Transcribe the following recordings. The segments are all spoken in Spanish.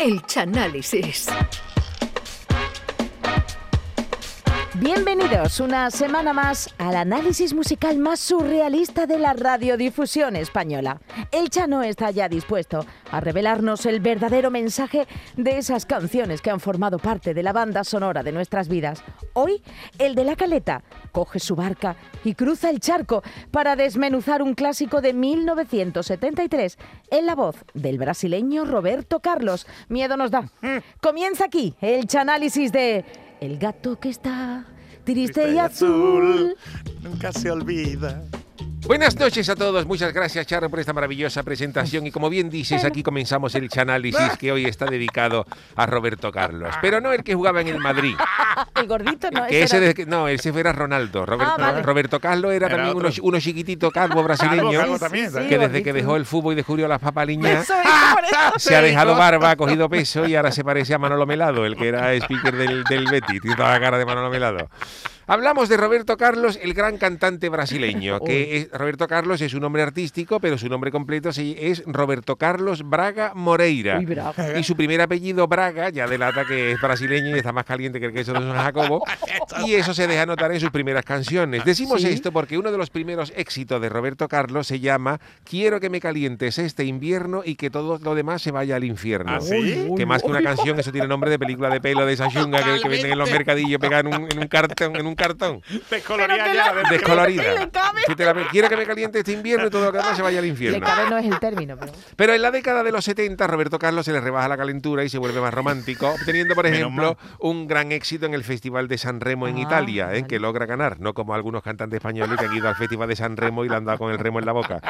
El Chanálisis. Bienvenidos una semana más al análisis musical más surrealista de la radiodifusión española. El Chano está ya dispuesto a revelarnos el verdadero mensaje de esas canciones que han formado parte de la banda sonora de nuestras vidas. Hoy, el de la caleta coge su barca y cruza el charco para desmenuzar un clásico de 1973 en la voz del brasileño Roberto Carlos. Miedo nos da. Comienza aquí el chanálisis de El gato que está triste y azul. Nunca se olvida. Buenas noches a todos, muchas gracias Charo por esta maravillosa presentación y como bien dices, aquí comenzamos el chanálisis que hoy está dedicado a Roberto Carlos, pero no el que jugaba en el Madrid. El gordito no Que ese era- de- no, ese era Ronaldo. Roberto, Ah, vale. Roberto Carlos era, Era también uno, uno chiquitito calvo brasileño Calvo, calvo también. ¿sabes? que desde que dejó el fútbol y descubrió las papaliñas Eso eso. se ha dejado barba, ha cogido peso y ahora se parece a Manolo Melado, el que era speaker del, del Betis. Tiene toda la cara de Manolo Melado. Hablamos de Roberto Carlos, el gran cantante brasileño, que es- Roberto Carlos es un nombre artístico, pero su nombre completo es Roberto Carlos Braga Moreira. Uy, bravo. Y su primer apellido Braga ya delata que es brasileño y está más caliente que el queso de San Jacobo. Y eso se deja notar en sus primeras canciones. Decimos ¿Sí? esto porque uno de los primeros éxitos de Roberto Carlos se llama Quiero que me calientes este invierno y que todo lo demás se vaya al infierno. ¿Ah, sí? Que más que una canción, eso tiene nombre de película de pelo de esa chunga que, que venden en los mercadillos pegada en un, en un cartón, en un cartón. Que ya. la- Descolorida. Le cabe. Que te la- quiero que me caliente este invierno y todo lo que demás se vaya al Le infierno. cabe no es el término, pero... Pero en la década de los 70, Roberto Carlos se le rebaja la calentura y se vuelve más romántico, obteniendo, por ejemplo, un gran éxito en el Festival de San Remo en Ah, Italia, ¿eh? vale. que logra ganar, no como algunos cantantes españoles que han ido al Festival de San Remo y le han dado con el remo en la boca.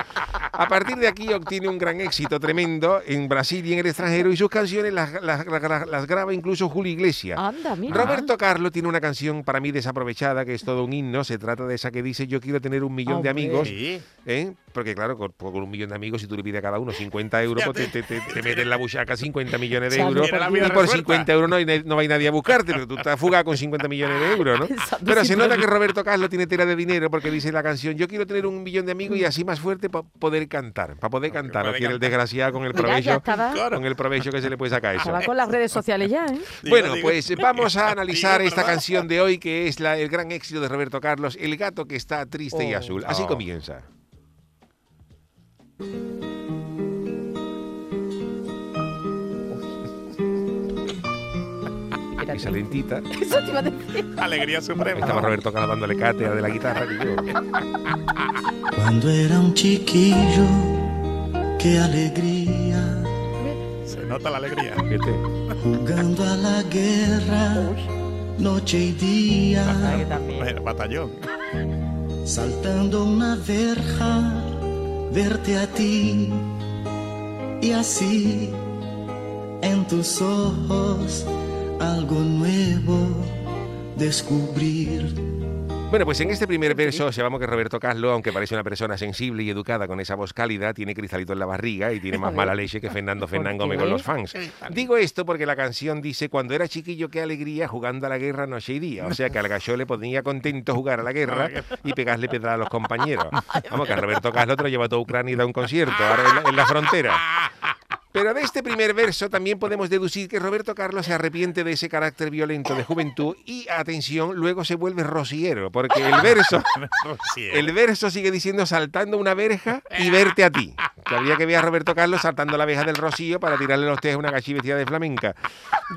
A partir de aquí obtiene un gran éxito tremendo en Brasil y en el extranjero y sus canciones las, las- las- las graba incluso Julio Iglesias. Anda, mira. Roberto Carlos tiene una canción para mí desaprovechada, que es todo un himno. Se trata de esa que dice: Yo quiero tener un millón de amigos. Sí. ¿eh? Porque, claro, con, con un millón de amigos, si tú le pides a cada uno 50 euros, pues te, te, te, te meten en la buchaca 50 millones de euros. Y por resuelta. 50 euros no, hay no va a ir nadie a buscarte, pero tú estás fugado con 50 millones de euros, ¿no? Pensando Pero se nota que Roberto Carlos tiene tela de dinero porque dice la canción: Yo quiero tener un millón de amigos y así más fuerte para poder cantar. Para poder cantar. No puede quiere el cantar. desgraciado con el Mira, provecho. estaba, Con el provecho que se le puede sacar eso. estaba con las redes sociales ya, ¿eh? Bueno, pues vamos a analizar esta canción de hoy que es la- el gran éxito de Roberto Carlos, El gato que está triste y Oh. azul. Así Oh. comienza. Esa lentita. Eso te iba a decir. Alegría suprema. Estaba Roberto Carlos dándole cátedra de la guitarra. que yo. Quando era um chiquillo, que alegria, Se nota la alegría. Jugando a la guerra, noche y día. Bueno, batallón. saltando una verja, verte a ti, y así en tus ojos algo nuevo descubrir. Bueno, pues en este primer verso observamos que Roberto Carlos, aunque parece una persona sensible y educada con esa voz cálida, tiene cristalito en la barriga y tiene más mala leche que Fernando Fernán ¿Por Gómez con los fans. Digo esto porque la canción dice, cuando era chiquillo, qué alegría jugando a la guerra noche y día. O sea que al gallo le ponía contento jugar a la guerra y pegarle pedra a los compañeros. Vamos, que a Roberto Carlos te lo lleva a toda Ucrania y da un concierto, ahora en la, en la frontera. Pero de este primer verso también podemos deducir que Roberto Carlos se arrepiente de ese carácter violento de juventud y, atención, luego se vuelve rociero, porque el verso, el verso sigue diciendo saltando una verja y verte a ti. Que habría que ver a Roberto Carlos saltando la verja del rocío para tirarle los tejas a una gachi vestida de flamenca.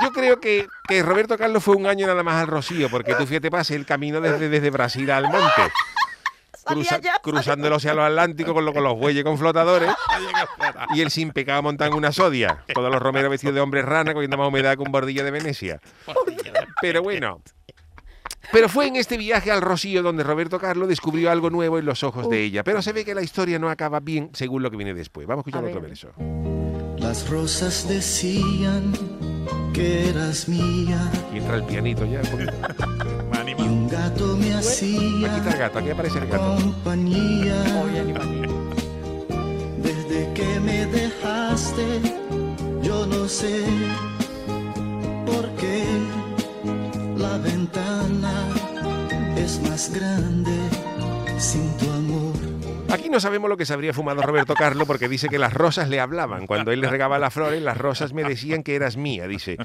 Yo creo que, que Roberto Carlos fue un año nada más al rocío, porque tú fíjate, pase el camino desde, desde Brasil al monte. Cruza- cruzando el océano Atlántico con, lo- con los bueyes con flotadores y el sin pecado montado en una sodia. Todos los romeros vestidos de hombres rana cogiendo más humedad que un bordillo de Venecia. Pero bueno. Pero fue en este viaje al Rocío donde Roberto Carlos descubrió algo nuevo en los ojos de ella. Pero se ve que la historia no acaba bien según lo que viene después. Vamos a escuchar A otro ver. verso. Las rosas decían que eras mía Y entra el pianito ya. un y un gato Aquí está el gato, aquí aparece el gato. compañía. Desde que me dejaste, yo no sé por qué la ventana es más grande sin tu amor. Aquí no sabemos lo que se habría fumado Roberto Carlos porque dice que las rosas le hablaban. Cuando él le regaba las flores, las rosas me decían que eras mía, dice.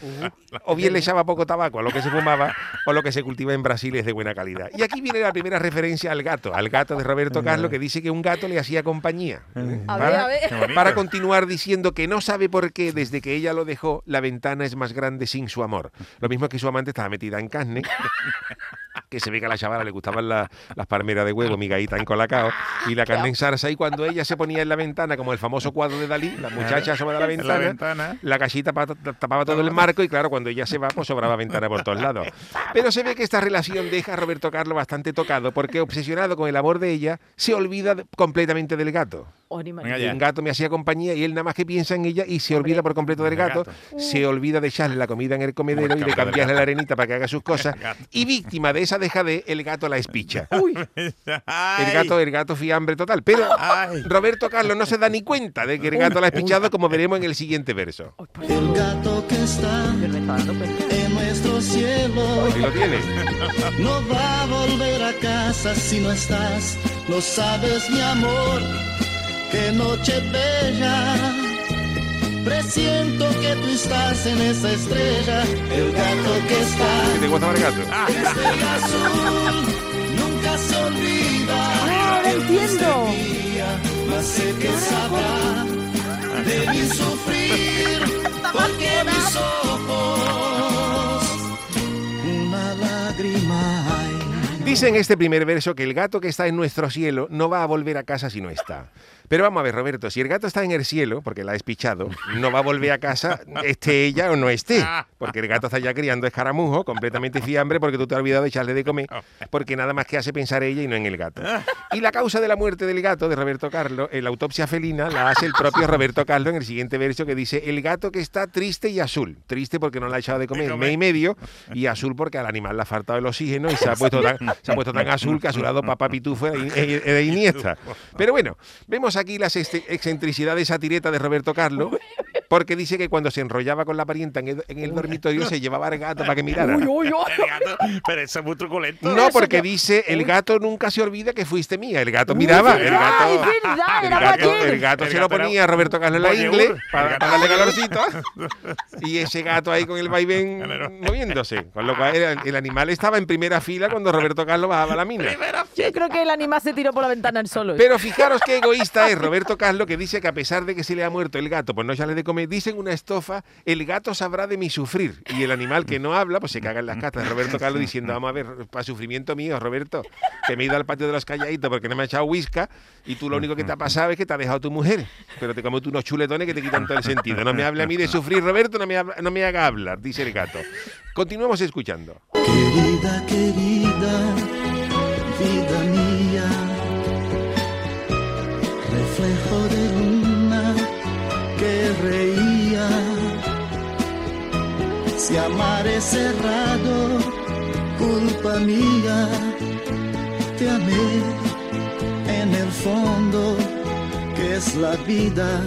O bien le echaba poco tabaco a lo que se fumaba o lo que se cultiva en Brasil es de buena calidad. Y aquí viene la primera referencia al gato, al gato de Roberto Carlos que dice que un gato le hacía compañía. A ver, Para- para continuar diciendo que no sabe por qué desde que ella lo dejó la ventana es más grande sin su amor. Lo mismo que su amante estaba metida en carne, que se ve que a la chavala le gustaban la- las palmeras de huevo, migaíta en colacao y la carne en salsa y cuando ella se ponía en la ventana como el famoso cuadro de Dalí, la muchacha asoma de la En la ventana, ventana. la cachita pa- tapaba todo el marco y claro, cuando ella se va, pues sobraba ventana por todos lados. Pero se ve que esta relación deja a Roberto Carlos bastante tocado porque obsesionado con el amor de ella, se olvida completamente del gato. El gato me hacía compañía y él nada más que piensa en ella y se olvida por completo del gato, gato. se olvida de echarle la comida en el comedero y de cambiarle la arenita para que haga sus cosas. Y víctima de esa dejadez, el gato la espicha. El Ay. gato, el gato fiambre total. Pero Ay. Roberto Carlos no se da ni cuenta de que el gato la ha espichado, como veremos en el siguiente verso. El gato que está en nuestro cielo Ahí lo tiene. no va a volver a casa si no estás. Lo sabes, mi amor, qué noche bella. Presiento que tú estás en esa estrella. El gato que ¿Qué está te gusta el gato? estrella azul nunca se olvida. Ah, ahora entiendo. Mas sé que sabrá de mi sufrir, porque mis ojos una lágrima. Dice en este primer verso que el gato que está en nuestro cielo no va a volver a casa si no está. Pero vamos a ver, Roberto, si el gato está en el cielo, porque la ha espichado, no va a volver a casa, esté ella o no esté. Porque el gato está ya criando escaramujo, completamente fiambre, porque tú te has olvidado de echarle de comer, porque nada más que hace pensar ella y no en el gato. Y la causa de la muerte del gato de Roberto Carlos, en la autopsia felina, la hace el propio Roberto Carlos en el siguiente verso que dice, el gato que está triste y azul. Triste porque no le ha echado de comer comer. mes y medio, y azul porque al animal le ha faltado el oxígeno y se ha puesto tan, se ha puesto tan azul que a su lado papá Pitufo era, era- era Iniesta. Pero bueno, vemos aquí las ex- excentricidades satireta de Roberto Carlos, porque dice que cuando se enrollaba con la parienta en el, en el dormitorio se llevaba al gato para que mirara. Uy, uy, uy. El gato, pero eso es muy truculento. No, porque dice, el gato nunca se olvida que fuiste mía. El gato miraba, el verdad, gato... verdad, El era gato, el gato El se lo ponía a Roberto Carlos en la ingle para, para darle calorcito. Y ese gato ahí con el vaivén moviéndose. Con lo cual el, el animal estaba en primera fila cuando Roberto Carlos bajaba la mina. Yo creo que el animal se tiró por la ventana el solo. Pero fijaros qué egoísta es Roberto Carlos que dice que a pesar de que se le ha muerto el gato por no echarle de comer, dice en una estofa, el gato sabrá de mi sufrir. Y el animal que no habla, pues se caga en las catas de Roberto Carlos diciendo, vamos a ver, para sufrimiento mío, Roberto, que me he ido al patio de los calladitos porque no me ha echado whisky y tú lo único que te ha pasado es que te ha dejado tu mujer. Pero te comes tú unos chuletones que te quitan todo el sentido. No me hable a mí de sufrir, Roberto, no me, habla- no me haga hablar, dice el gato. Continuamos escuchando. Querida, querida, vida mía, reflejo de luna Si amar es cerrado, culpa mía, te amé en el fondo, que es la vida,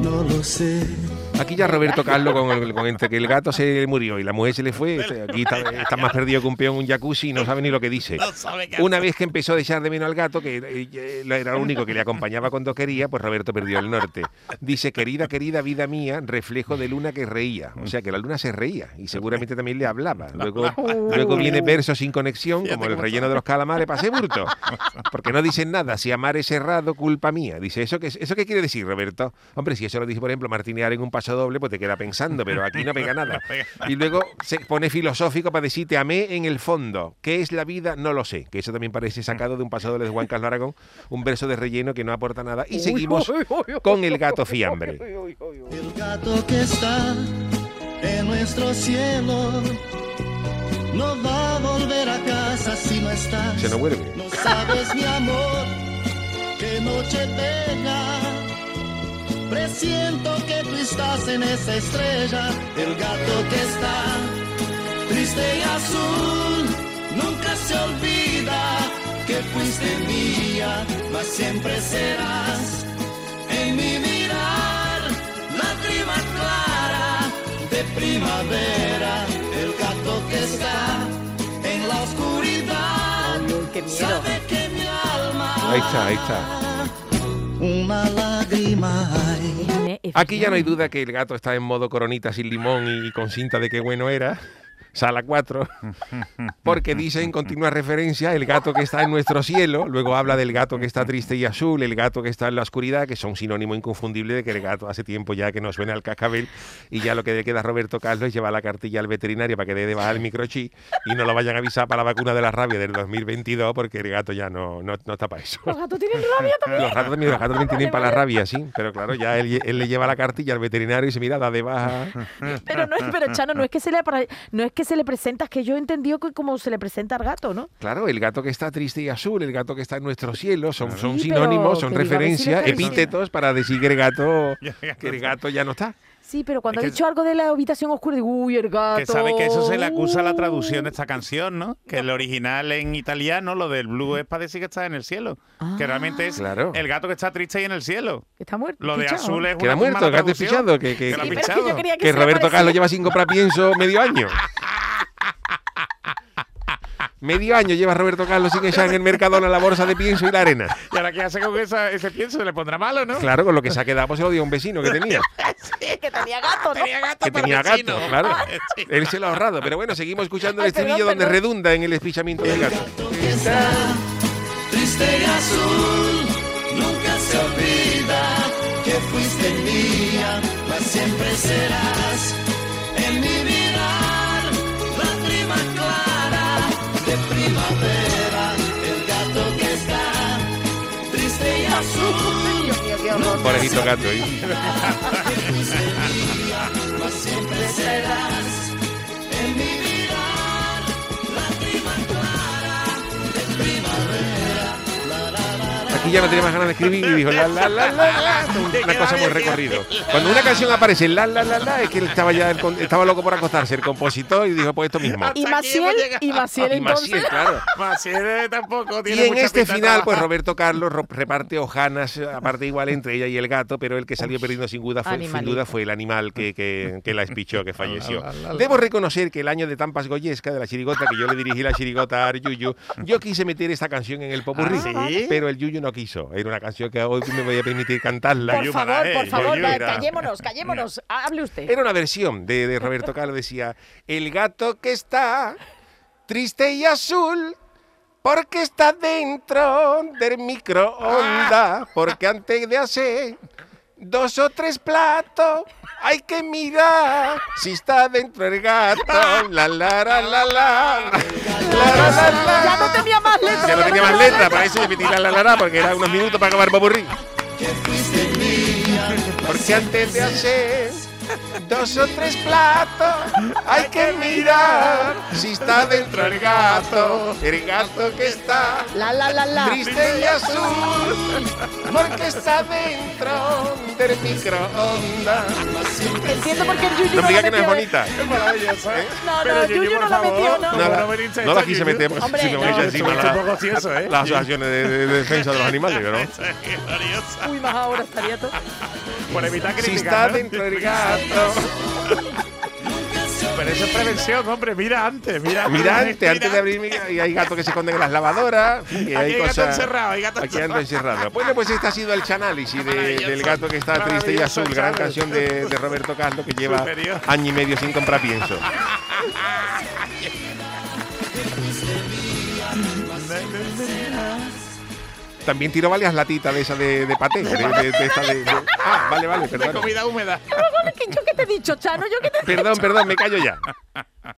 no lo sé. Aquí ya Roberto Carlos con, el- con entre que el gato se murió y la mujer se le fue, aquí está, está más perdido que un peón en un jacuzzi y no sabe ni lo que dice. Una vez que empezó a echar de menos al gato, que eh, era el único que le acompañaba cuando quería, pues Roberto perdió el norte. Dice, querida, querida vida mía, reflejo de luna que reía. O sea, que la luna se reía y seguramente también le hablaba. Luego, luego viene verso sin conexión, como el relleno de los calamares, pase burto. Porque no dicen nada, si amar es errado, culpa mía. Dice, ¿eso qué, ¿eso qué quiere decir, Roberto? Hombre, si eso lo dice, por ejemplo, Martinear en un paso doble, pues te queda pensando, pero aquí no pega nada. Y luego se pone filosófico para decir, te amé en el fondo. ¿Qué es la vida? No lo sé. Que eso también parece sacado de un paso doble de Juan Carlos Aragón, un verso de relleno que no aporta nada. Y seguimos con el gato fiambre. El gato que está en nuestro cielo no va a volver a casa si no estás. Se no vuelve. No sabes, mi amor, qué noche bella. Presiento que tú estás en esa estrella. El gato que está triste y azul nunca se olvida que fuiste mía, mas siempre serás en mi mirar, lágrima clara de primavera, el gato que está en la oscuridad, Ay, qué miedo. sabe que mi alma Ahí está, ahí está. una Aquí ya no hay duda que el gato está en modo coronita sin limón y con cinta de qué bueno era. Sala 4, porque dice en continua referencia el gato que está en nuestro cielo, luego habla del gato que está triste y azul, el gato que está en la oscuridad, que son sinónimo inconfundible de que el gato hace tiempo ya que no suena al cascabel y ya lo que le queda a Roberto Carlos es llevar la cartilla al veterinario para que dé de bajar el microchip y no lo vayan a avisar para la vacuna de la rabia del 2022 porque el gato ya no, no, no está para eso. Los gatos tienen rabia también. Los gatos también, los gatos también tienen para la rabia, sí, pero claro, ya él, él le lleva la cartilla al veterinario y se mira, da de baja. Pero no es, pero Chano, no es que se le para- no es que se le presenta, es que yo he entendido que como se le presenta al gato, ¿no? Claro, el gato que está triste y azul, el gato que está en nuestro cielo, son, son Sí, sinónimos, son que referencias, epítetos para decir que el gato, que el gato ya no está. Sí, pero cuando Es ha que- dicho algo de la habitación oscura, digo, uy, el gato. Que sabe que eso se le acusa a la traducción de esta canción, ¿no? Que el original en italiano, lo del blue es para decir que está en el cielo. Que realmente es Claro. el gato que está triste y en el cielo. Que está muerto. Lo de pichado. azul es Que ha muerto, el gato traducción. fichado, que, que, Que lo ha Sí, que- es que pichado. que, que Roberto. Carlos lleva sin comprar pienso medio año. Medio año lleva Roberto Carlos sin echar en el Mercadona la bolsa de pienso y la arena. Y ahora qué hace con esa- ese pienso, se le pondrá malo, ¿no? Claro, con lo que se ha quedado pues se lo dio a un vecino que tenía. que tenía gato, ¿no? Tenía gato Que tenía vecino. gato, claro. Sí. Él se lo ha ahorrado. Pero bueno, seguimos escuchando el Ay, perdón, estribillo donde perdón. redunda en el espichamiento del gato. que está triste y azul. Nunca se olvida que fuiste mía, mas siempre serás Pobrecito gato. ¿eh? Aquí ya no tenía más ganas de escribir y dijo la la la la la. Una cosa muy recorrido. Cuando una canción aparece la la la la es que él estaba ya estaba loco por acostarse el compositor y dijo pues esto mismo. Y Maciel, llegado. y Maciel Y entonces. Claro. Maciel tampoco Y tiene en mucha este final, pues. Roberto Carlos reparte hojanas, eh, aparte igual entre ella y el gato, pero el que salió perdiendo sin duda fue, sin duda fue el animal que, que, que la espichó, que falleció. La, la, la, la. Debo reconocer que el año de Tampas Goyesca, de la chirigota, que yo le dirigí la chirigota a Yuyu, yo quise meter esta canción en el popurrí, Ah, ¿sí? pero el Yuyu no quiso. Era una canción que hoy me voy a permitir cantarla. Por favor, por favor, era- callémonos, callémonos. Hable usted. Era una versión de, de Roberto Carlos, decía, el gato que está triste y azul, porque está dentro del microondas, porque antes de hacer dos o tres platos, hay que mirar si está dentro el gato, la la la la la, la la la la. Ya no tenía más letras. Ya no tenía más letra, para eso le metí la la la la, porque era unos minutos para acabar popurrí. Porque antes de hacer dos o tres platos, hay que mirar si está dentro el gato, el gato que está La, la, la, la. triste y azul, porque está dentro del microondas. Entiendo por qué el Yuyu No no diga la que no es metió. bonita. Es ¿eh? No, no, Pero, el Yuyu no la metió, no. ¿cómo No, la quise meter, porque si me encima ¿eh? las asociaciones de, de- de defensa de los animales, ¿no? Uy, más ahora estaría todo. Por evitar Si críticas, está ¿no? dentro el gato. Pero eso es prevención, hombre. Mira antes, mira Mira antes, antes de abrir, y hay gatos que se esconden en las lavadoras, y Aquí hay hay gato cosas. encerrado, hay gato Aquí ando encerrado. encerrado. Bueno, pues este ha sido el chanálisis de- del gato que está triste y azul, gran canción de, de Roberto Carlos que lleva Superior. año y medio sin comprar pienso. También tiró varias latitas de esa de, de paté. de- de- de esta de- de- Ah, vale, vale, De perdón. comida húmeda. ¿Yo qué te he dicho, Chano? ¿Yo qué te Perdón, perdón, me callo ya.